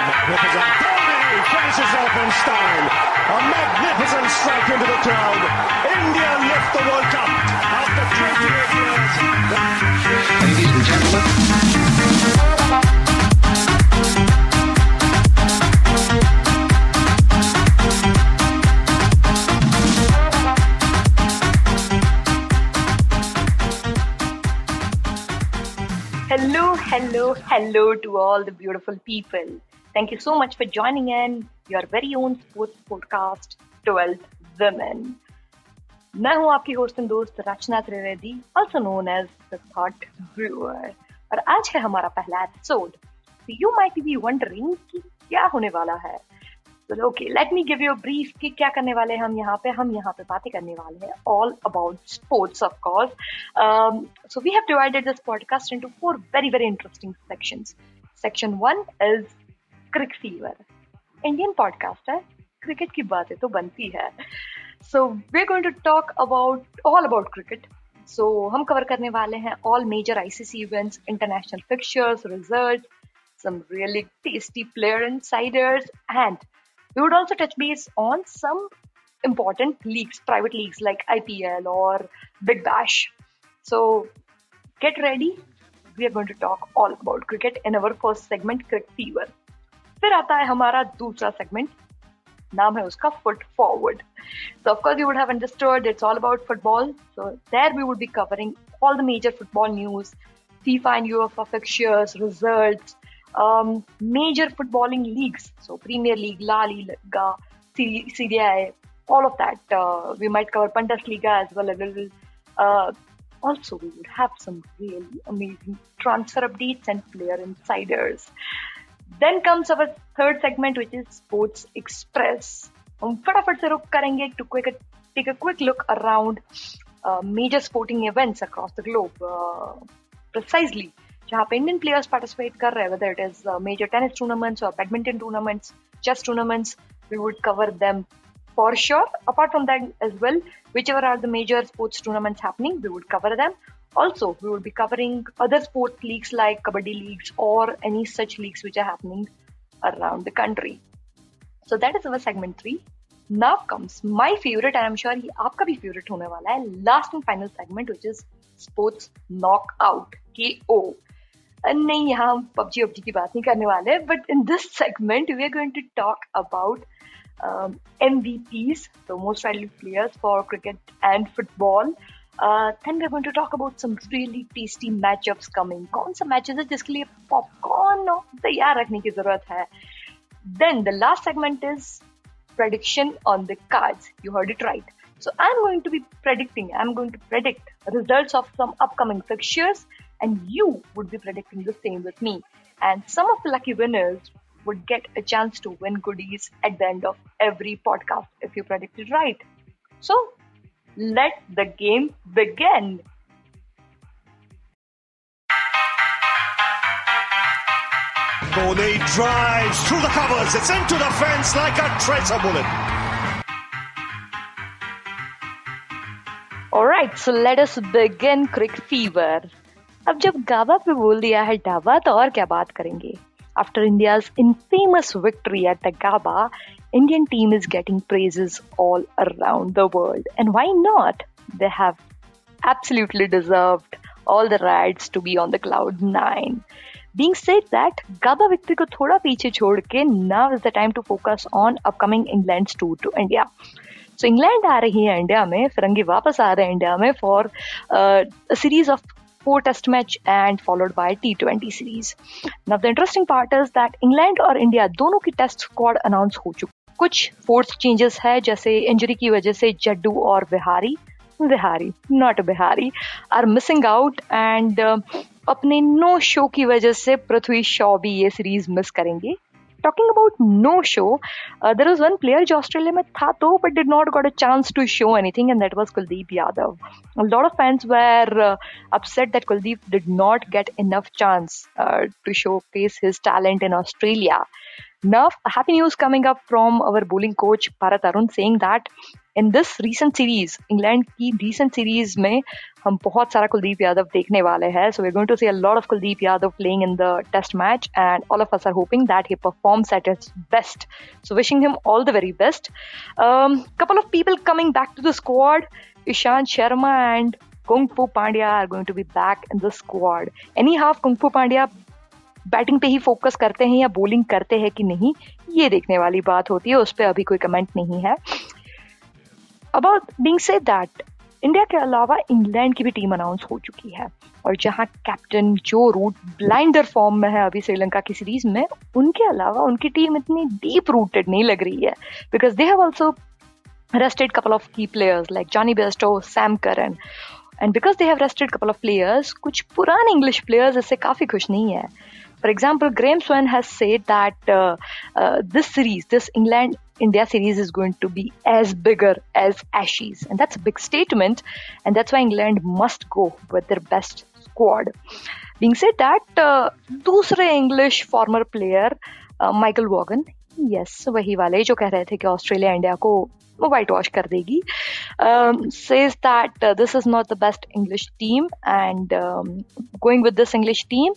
magnificent. Goldie finishes off in style. A magnificent strike into the crowd. India lift the World Cup after 28 years. Ladies and gentlemen. Hello, hello, hello to all the beautiful people. Thank you so much for joining in your very own sports podcast, 12th Women. मैं हूं आपकी host and दोस्त Rachna Trivedi also known as the Thought Brewer और आज है हमारा पहला episode you might be wondering कि क्या होने वाला है तो okay let me give you brief कि क्या करने वाले हैं हम यहाँ पे हम यहाँ पे बातें करने वाले हैं all about sports of course so we have divided this podcast into four very very interesting sections section one is crick fever. Indian podcast है, क्रिकेट की बातें तो बनती है। So we going to talk about all about cricket so हम cover करने वाले हैं all major ICC events international fixtures result some really tasty player insiders and we would also touch base on some important leagues private leagues like I P L और Big Bash so get ready we are going to talk all about cricket in our first segment crick fever फिर आता है हमारा दूसरा segment नाम है उसका foot forward So of course you would have understood it's all about football. So there we would be covering all the major football news, FIFA and UEFA fixtures, results, um, major footballing leagues. So Premier League, La Liga, Serie Serie A, all of that. Uh, we might cover Bundesliga as well a little. Uh, also, we would have some really amazing transfer updates and player insiders. Then comes our third segment, which is Sports Express. हम फटाफट से रुक करेंगे to quick take a quick look around major sporting events across the globe precisely जहाँ पे Indian players participate कर रहे हैं whether it is major tennis tournaments और badminton tournaments chess tournaments we would cover them for sure apart from that as well whichever are the major sports tournaments happening we would cover them also we would be covering other sports leagues like kabaddi leagues or any such leagues which are happening around the country so that is our segment three. Now comes my favorite, and I'm sure he आपका भी favorite होने वाला है. Last and final segment, which is sports knockout KO. नहीं यहाँ हम PUBG वबजी की बात नहीं करने वाले but in this segment we are going to talk about MVPs, so most valued players for cricket and football. Uh, then we're going to talk about some really tasty matchups coming. कौन सा matches है जिसके लिए popcorn तैयार रखने की जरूरत है then the last segment is prediction on the cards. You heard it right. So I'm going to be predicting, I'm going to predict results of some upcoming fixtures, and you would be predicting the same with me. And some of the lucky winners would get a chance to win goodies at the end of every podcast if you predicted right. So let the game begin. Dhoni drives through the covers. It's into the fence like a tracer bullet. Alright, so let us begin Crick Fever. अब जब गाबा पे बोल दिया है डाबा तो और क्या बात करेंगे After India's infamous victory at the Gaba, Indian team is getting praises all around the world. And why not? They have absolutely deserved all the rides to be on the cloud nine. Being said that, Gabba Victory ko thoda peeche छोड़ now is the time to focus on upcoming England's tour to India. So England आ रही है India में फिरंगी वापस आ रहे हैं India में a series of four test match and followed by T20 series. Now the interesting part is that England or India dono ki Test squad announced ho chuk. कुछ force changes है, जैसे injury की वजह से जड्डू और Vihari. Vihari not Vihari are missing out and अपने no show की वजह से पृथ्वी शॉ भी ये सीरीज़ मिस करेंगे। Talking about no show there is one player जो ऑस्ट्रेलिया में था तो but did not got a chance to show anything and that was Kuldeep Yadav lot of fans were upset that Kuldeep did not get enough chance to showcase his talent in Australia Now, happy news coming up from our bowling coach Bharat Arun saying that in this recent series, England ki recent series mein hum bahut sara Kuldeep Yadav dekhne wale. So we're going to see a lot of Kuldeep Yadav playing in the test match and all of us are hoping that he performs at his best. So wishing him all the very best. A couple of people coming back to the squad, Ishant Sharma and Kung Fu Pandya are going to be back in the squad. Anyhow, Kung Fu Pandya batting पे ही focus करते हैं या bowling करते हैं कि नहीं ये देखने वाली बात होती है उस पर अभी कोई कमेंट नहीं है अबाउट बीइंग से दैट इंडिया के अलावा इंग्लैंड की भी टीम अनाउंस हो चुकी है और जहाँ captain Joe Root blinder form में है अभी श्रीलंका की सीरीज़ में उनके अलावा उनकी टीम इतनी डीप रूटेड नहीं लग रही है because they have also rested couple of key players like Johnny Bairstow, Sam Curran. And because they have rested couple of players, कुछ पुराने English players इससे काफ़ी खुश नहीं है. For example, Graeme Swann has said that uh, uh, this series, this England India series, is going to be as bigger as Ashes. And that's a big statement. And that's why England must go with their best squad. Being said that, another uh, English former player, uh, Michael Vaughan, yes, wahi wale jo keh rahe the ki Australia India ko whitewash kar um, says that this is not the best English team and um, going with this English team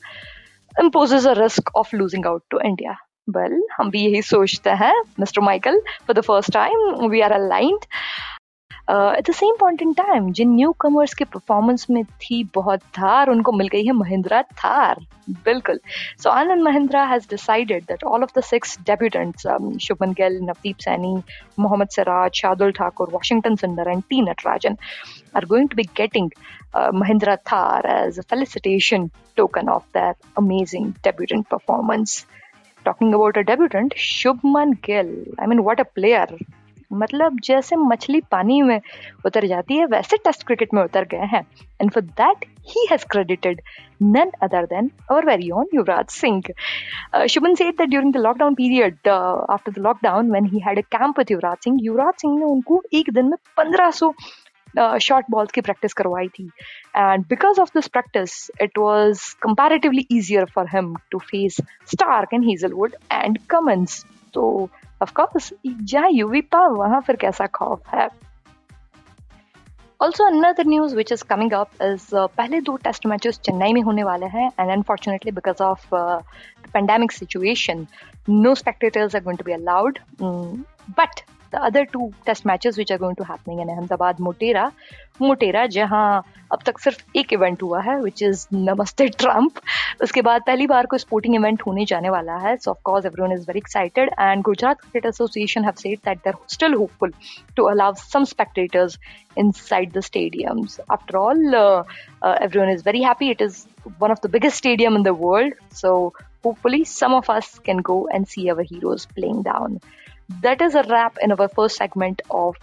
imposes a risk of losing out to India. Well, हम भी यही सोचते हैं mister Michael for the first time we are aligned at the same point in time Jin new commerce के performance में थी बहुत थार उनको मिल गई है महिंद्रा थार। बिल्कुल। So Anand Mahindra has decided that all of the six debutants Shubman Gill, Navdeep Saini, Mohammed Siraj Shardul Thakur, Washington Sundar and T Natarajan are going to be getting Mahindra Thar as a felicitation token of that amazing debutant performance talking about a debutant Shubman Gill I mean what a player मतलब जैसे मछली पानी में उतर जाती है, वैसे test cricket में उतर गए हैं। And for that he has credited none other than our very own Yuvraj Singh शुभन सेठ during the lockdown period after the lockdown when he had a camp with Yuvraj Singh Yuvraj Singh ने उनको एक दिन में पंद्रह सौ short balls की practice करवाई थी। And because of this practice it was comparatively easier for him to face Starc and Hazlewood and Cummins तो ऑफ़ कोर्स जहाँ यूवी पा वहाँ फिर कैसा खौफ है? Also another news which is coming up is पहले दो टेस्ट मैचेस चेन्नई में होने वाले हैं and unfortunately because of pandemic situation no spectators are going to be allowed but the other two test matches which are going to happening in Ahmedabad Motera Motera जहाँ अब तक सिर्फ़ एक इवेंट हुआ है विच इज़ नमस्ते Trump उसके बाद पहली बार कोई स्पोर्टिंग इवेंट होने जाने वाला है so of course everyone is very excited and Gujarat cricket association have said that they are still hopeful to allow some spectators inside the stadiums after all uh, uh, everyone is very happy it is one of the biggest stadium in the world so hopefully some of us can go and see our heroes playing down that is a wrap in our first segment of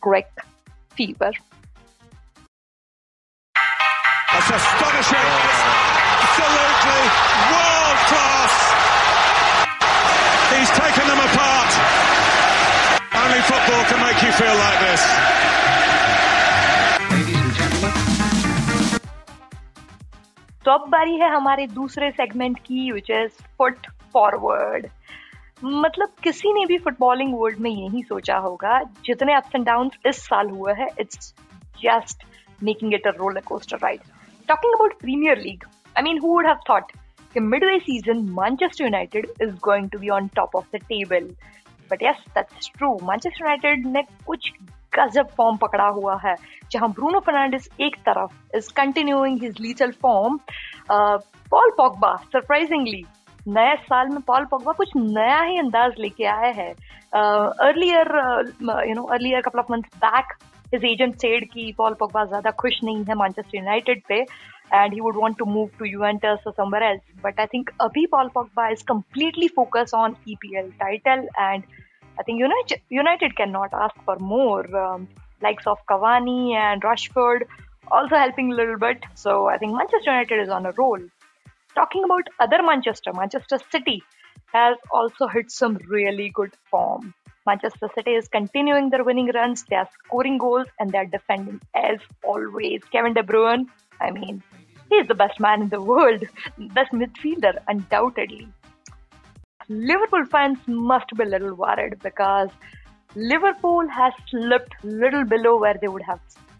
Crick Fever. That's astonishing! Absolutely world class! He's taken them apart. Only football can make you feel like this. तो अब बारी है हमारे दूसरे segment की which is foot forward मतलब किसी ने भी फुटबॉलिंग वर्ल्ड में यही सोचा होगा, जितने अप्स एंड डाउन इस साल हुआ है it's just making it a roller coaster ride talking about Premier League I mean who would have thought कि midway season Manchester United is going to be on top of the table but yes that's true Manchester United ने कुछ गजब form पकड़ा हुआ है, जहाँ Bruno Fernandes एक तरफ़ is continuing his lethal form Paul Pogba surprisingly नए साल में पॉल पोगवा कुछ नया ही अंदाज लेके आया है earlier you know earlier couple of month back his agent said की पॉल पोगवा ज़्यादा खुश नहीं है मानचेस्टर यूनाइटेड पे and he would want to move to you and somewhere else but I think अभी Paul Pogba is completely focus on E P L title and I think United can not ask for more likes of Cavani and Rashford Also helping a little bit. So I think Manchester United is on a roll. Talking about other Manchester, Manchester City has also hit some really good form. Manchester City is continuing their winning runs. They are scoring goals and they are defending as always. Kevin De Bruyne, I mean, he is the best man in the world, best midfielder, undoubtedly. Liverpool fans must be a little worried because Liverpool has slipped little below where they would have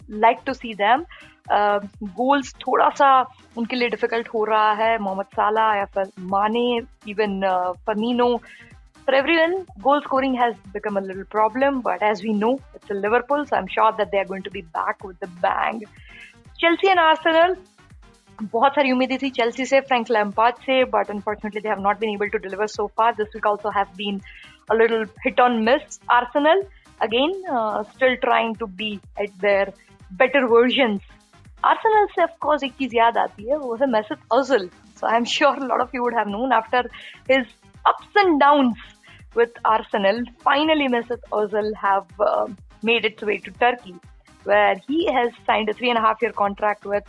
liked to see them. Goals थोड़ा सा उनके लिए difficult हो रहा है, मोहम्मद साला या फिर माने even Firmino for every one goal scoring has become a little problem but as we know it's a I am sure that they are going to be back with the bang Chelsea and Arsenal बहुत सारी उम्मीदें थी Chelsea से Frank Lampard से but unfortunately they have not been able to deliver so far this will also have been a little hit on miss Arsenal again still trying to be at their better versions Arsenal से of course एक चीज़ याद आती है, वो है Mesut Ozil so I am sure lot of you would have known after his ups and downs with Arsenal finally Mesut Ozil have made its way to Turkey where he has signed three and half year contract with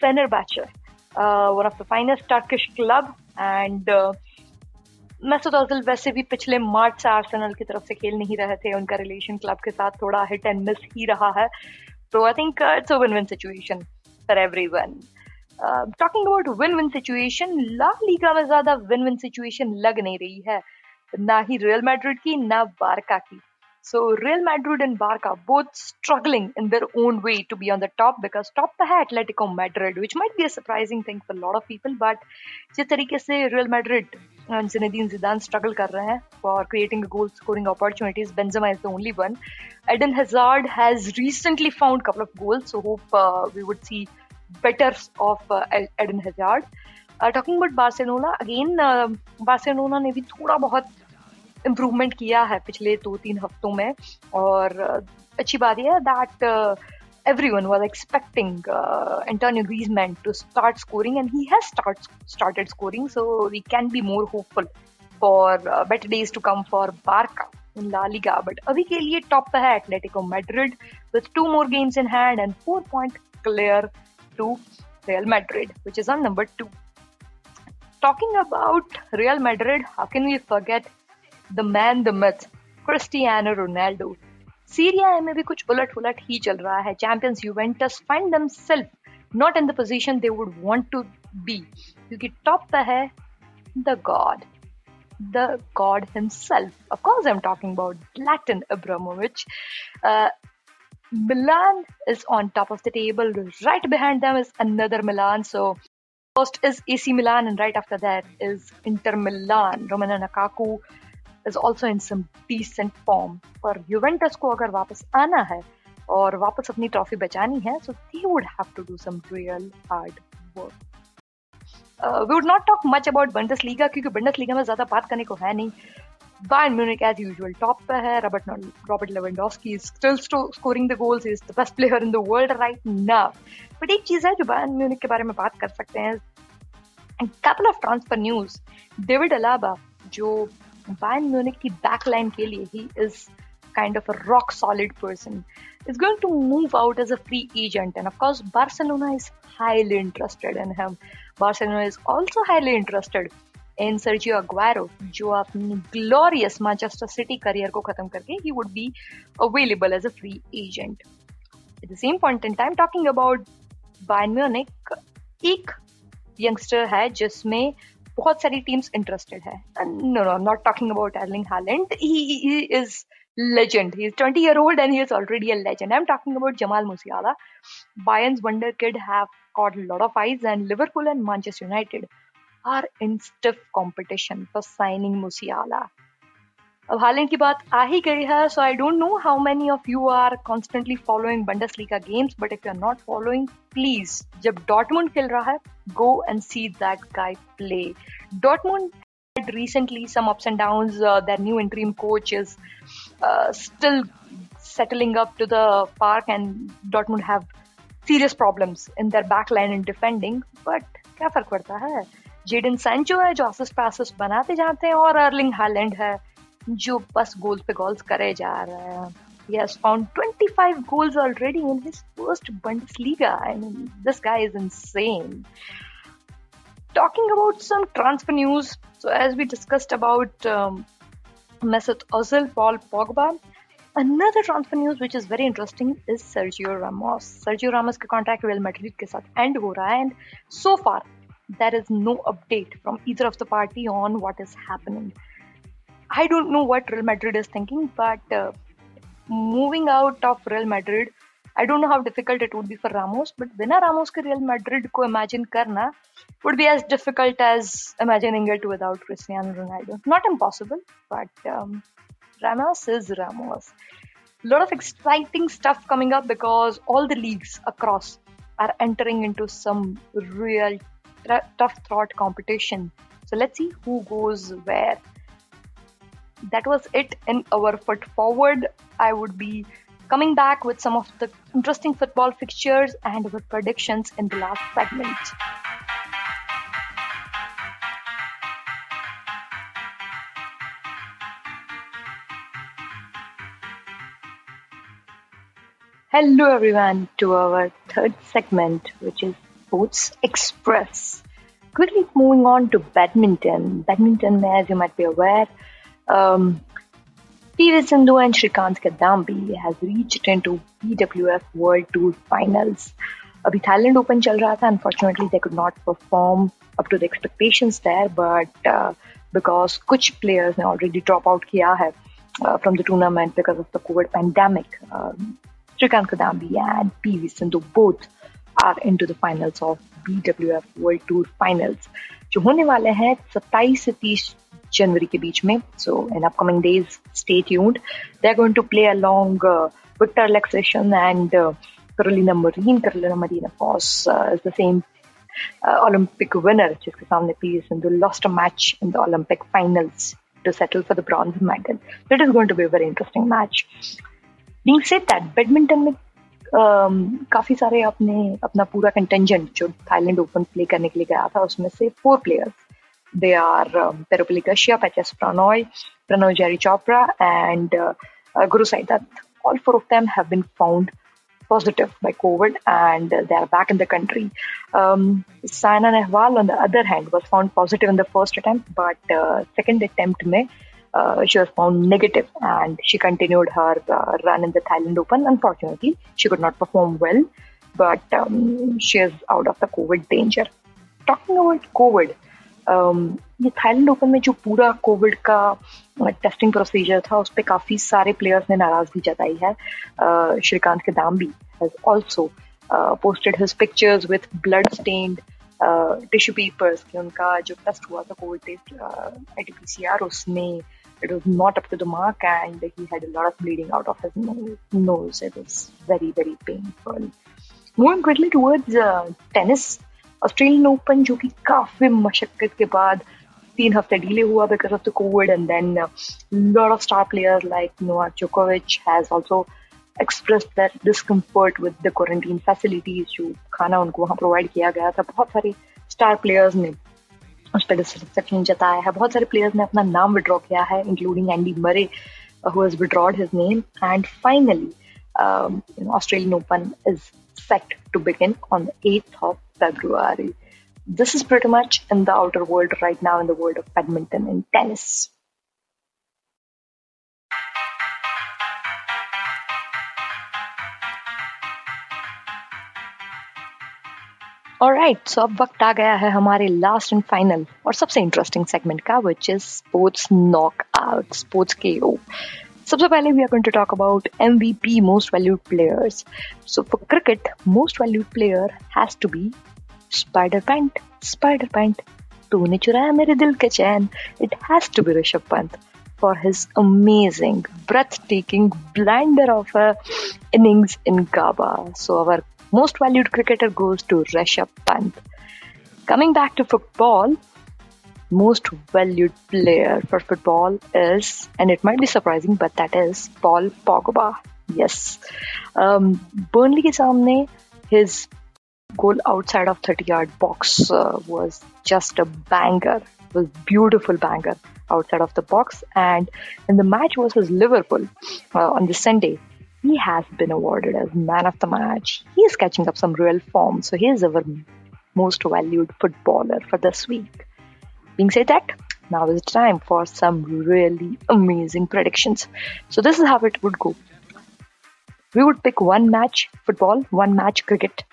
Fener one of the finest Turkish club and Mesut Ozil वैसे भी पिछले मार्च से Arsenal की तरफ़ से खेल नहीं रहे थे, उनका रिलेशन क्लब के साथ थोड़ा हिट एंड मिस ही रहा है। So I think uh, it's a win-win situation for everyone. Uh, talking about win-win situation, La Liga में ज़्यादा win-win situation लग नहीं रही है ना ही रियल मैड्रिड की ना बारका की So Real Madrid and Barca both struggling in their own way to be on the top because top the है Atletico Madrid, which might be a surprising thing for a lot of people. But जिस तरीके से Real Madrid and Zinedine Zidane struggle कर रहे हैं creating goal scoring opportunities, Benzema is the only one. Eden Hazard has recently found couple of goals, so hope uh, we would see better of uh, Eden Hazard. Uh, talking about Barcelona again, uh, Barcelona ने भी थोड़ा बहुत improvement किया है पिछले दो तीन हफ्तों में। और अच्छी बात यह है that every one was expecting Antonio Griezmann to start scoring and he has started scoring so we can be more hopeful for better days to come for Barca in La Liga but अभी के लिए top पर है Atletico Madrid with two more games in hand and four point clear to Real Madrid which is on number two talking about Real Madrid how can you forget the man the myth Cristiano Ronaldo Serie A में भी कुछ उलट उलट ही चल रहा है champions Juventus find them self not in the position they would want to be क्योंकि टॉप पर है the god the god himself. Of course, I'm talking about Zlatan Ibrahimovic. Uh, Milan is on top of the table. Right behind them is another Milan. So, first is AC Milan, and right after that is Inter Milan. Romelu Lukaku is also in some decent form पर Juventus को अगर वापस आना है और वापस अपनी trophy बचानी है so they would have to do some real hard work we would not talk much about Bundesliga क्योंकि बंडस लीगा में ज़्यादा बात करने को है नहीं Bayern Munich as usual top पे है Robert Robert Lewandowski is still scoring the goals he is the best player in the world right now but एक चीज़ है जो Bayern Munich के बारे में बात कर सकते हैं couple of transfer news David Alaba जो Bayern Munich की backline के लिए he is kind of a rock solid person is going to move out as a free agent and of course Barcelona is highly interested in him Barcelona is also highly interested in Sergio Aguero जो अपनी glorious Manchester City career को खत्म करके he would be available as a free agent at the same point in time talking about Bayern Munich एक youngster है जिसमें बहुत सारी टीम्स इंटरेस्टेड है. No no not talking about Erling Haaland he is legend he is 20 year old and he is already a legend I am talking about Jamal Musiala Bayern's wonder kid have caught lot of eyes and Liverpool and Manchester United are in stiff competition for signing Musiala अब हाल की बात आ ही गई है so I don't know how many of you are constantly following Bundesliga games but if you are not following please जब Dortmund खेल रहा है go and see that guy play. Dortmund had recently some ups and downs. Uh, their new interim coach is uh, still settling up to the park, and Dortmund have serious problems in their back line in defending. But क्या फ़र्क पड़ता है Jadon Sancho है जो assist assist बनाते जाते हैं और अर्लिंग हालैंड है जो बस गोल्स पे गोल्स करे जा रहा है He has found 25 goals already in his first Bundesliga. I mean, this guy is insane. Talking about some transfer news, so as we discussed about um, Mesut Ozil, Paul Pogba, another transfer news which is very interesting is Sergio Ramos. Sergio Ramos का contract Real Madrid के साथ end हो रहा है and so far there is no update from either of the party on what is happening. I don't know what Real Madrid is thinking, but uh, moving out of Real Madrid, I don't know how difficult it would be for Ramos, but without Ramos ke Real Madrid ko imagine karna would be as difficult as imagining it without Cristiano Ronaldo. Not impossible, but um, Ramos is Ramos. A lot of exciting stuff coming up because all the leagues across are entering into some real tra- tough trot competition. So let's see who goes where. That was it in our foot forward. I would be coming back with some of the interesting football fixtures and our predictions in the last segment. Hello everyone to our third segment, which is Sports Express. Quickly moving on to badminton. Badminton, as you might be aware, Um, PV Sindhu and Shrikant Kadambi has reached into BWF World Tour Finals. अभी Thailand open चल रहा था unfortunately they could not perform up to the expectations there but because कुछ players ने already drop out किया है from the tournament because of the COVID pandemic Srikanth Kidambi and P V Sindhu both are into the finals of B W F World Tour Finals जो होने वाले हैं सत्ताईस से तीस जनवरी के बीच में so in upcoming days stay tuned they are going to play along Alexishin and uh, Carolina Marin. Carolina Marin, of course, uh, is the same uh, Olympic winner, जिसके सामने P Sindhu lost a match in the Olympic finals to settle for the bronze medal. So it is going to be a very interesting match. Being said that, badminton में um, काफ़ी सारे अपने अपना पूरा कंटेंजेंट जो थाईलैंड ओपन प्ले करने के लिए गया था उसमें से four players They are um, Parupalli Kashyap, HS Pranoy, Pranaav Jerry Chopra, and uh, uh, Guru Saidutt. All four of them have been found positive by COVID and they are back in the country. Um, Saina Nehwal, on the other hand, was found positive in the first attempt, but uh, second attempt, mein, uh, she was found negative and she continued her uh, run in the Thailand Open. Unfortunately, she could not perform well, but um, she is out of the COVID danger. Talking about COVID, ये Thailand Open में जो पूरा Covid का testing procedure था उस पर काफ़ी सारे प्लेयर्स ने नाराज़गी जताई है श्रीकांत के दाम भी also posted his pictures with blood stained tissue papers कि उनका जो टेस्ट हुआ था कोविड टेस्ट आईटीपीसीआर उसमें it was not up to the mark and he had a lot of bleeding out of his nose. It was very, very painful. Moving quickly towards uh, tennis, Australian Open जो कि काफ़ी मशक्कत के बाद तीन हफ़्ते delay हुआ because of the COVID and then lot of star players like Novak जोकोविच has also express that discomfort with the quarantine facilities जो खाना उनको वहाँ प्रोवाइड किया गया था। बहुत सारे स्टार प्लेयर्स ने उस पर डिससेटिस्फेक्शन जताया है। बहुत सारे प्लेयर्स ने अपना नाम विड्रॉ किया है including Andy Murray his name. And finally um, you know, Australian Open is set to begin on the 8th of February. This is pretty much in the outer world right now in the world of badminton and tennis. Right so अब वक्त आ गया है हमारे last and final और सबसे interesting segment का which is sports knock out sports के ओ सबसे पहले we are going to talk about MVP most valued players so for cricket most valued player has to be spider Pant spider Pant तूने चुराया मेरे दिल के चैन it has to be Rishabh Pant for his amazing, breathtaking blinder of a innings in Gabba. So our most valued cricketer goes to Rishabh Pant. Coming back to football, most valued player for football is, and it might be surprising, but that is Paul Pogba. Yes. Um, Burnley ke samne, his goal outside of 30 yard box uh, was just a banger. Was beautiful banger outside of the box. And in the match versus liverpool uh, on the sunday he has been awarded as man of the match. He is catching up some real form. So he is our most valued footballer for this week being said that now is the time for some really amazing predictions so this is how it would go we would pick one match football one match cricket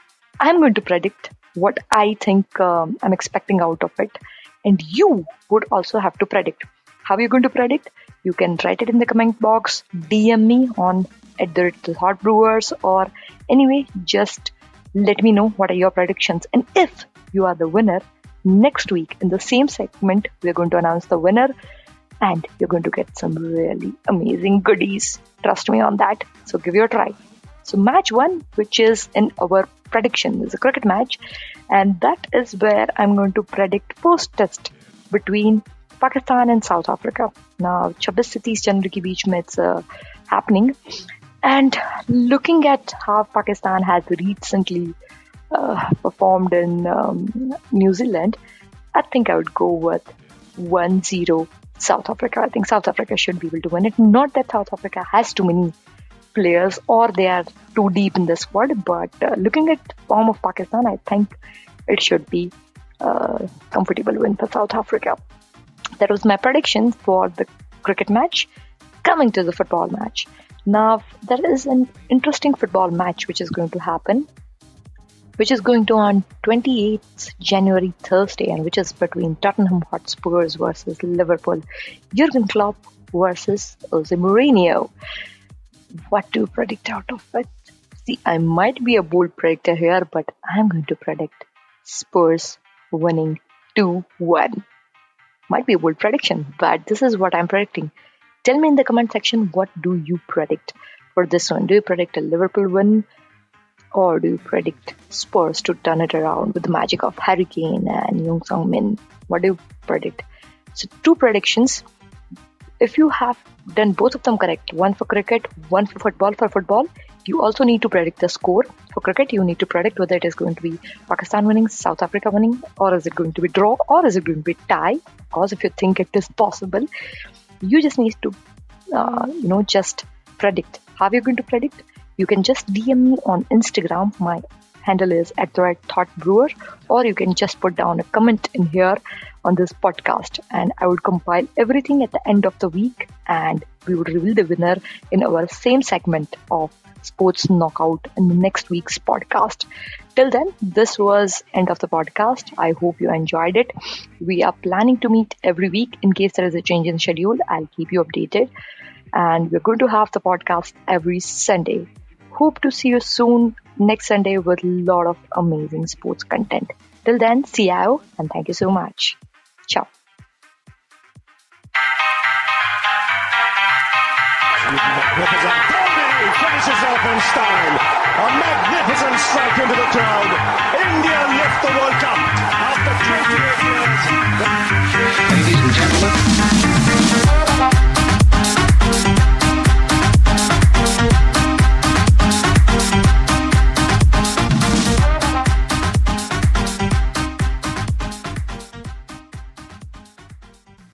I'm going to predict what I think um, I'm expecting out of it. And you would also have to predict. How are you going to predict? You can write it in the comment box, DM me on at the, Thought Brewers, or anyway, just let me know what are your predictions. And if you are the winner, next week in the same segment, we're going to announce the winner and you're going to get some really amazing goodies. Trust me on that. So give it a try. So match one, which is in our prediction, is a cricket match, and that is where I'm going to predict post test between Pakistan and South Africa. Now, 26 cities January ke beech mein uh, happening, and looking at how Pakistan has recently uh, performed in um, New Zealand, I think I would go with 1-0 South Africa. I think South Africa should be able to win it. Not that South Africa has too many players or they are too deep in the squad, but uh, looking at form of Pakistan, I think it should be a uh, comfortable win for South Africa. That was my prediction for the cricket match. Coming to the football match. Now, there is an interesting football match which is going to happen which is going to on 28th January Thursday and which is between Tottenham Hotspurs versus Liverpool. Jurgen Klopp versus Jose Mourinho. What do you predict out of it? See, I might be a bold predictor here, but I'm going to predict Spurs winning 2-1. Might be a bold prediction, but this is what I'm predicting. Tell me in the comment section what do you predict for this one? Do you predict a Liverpool win? Or do you predict Spurs to turn it around with the magic of Harry Kane and Son Heung Min? What do you predict? So, two predictions. If you have done both of them correct, one for cricket, one for football, for football, you also need to predict the score. For cricket, you need to predict whether it is going to be Pakistan winning, South Africa winning, or is it going to be draw, or is it going to be tie? Because if you think it is possible, you just need to, uh, you know, just predict. How are you going to predict? You can just DM me on Instagram. My handle is at the right thought brewer, or you can just put down a comment in here on this podcast, and I would compile everything at the end of the week, and we would reveal the winner in our same segment of Sports Knockout in the next week's podcast. Till then, this was end of the podcast. I hope you enjoyed it. We are planning to meet every week. In case there is a change in schedule, I'll keep you updated. And we're going to have the podcast every Sunday. Hope to see you soon next Sunday with a lot of amazing sports content. Till then, see you and thank you so much. Ciao. finishes off in style. A magnificent strike into the crowd. India lift the World Cup after 28 years.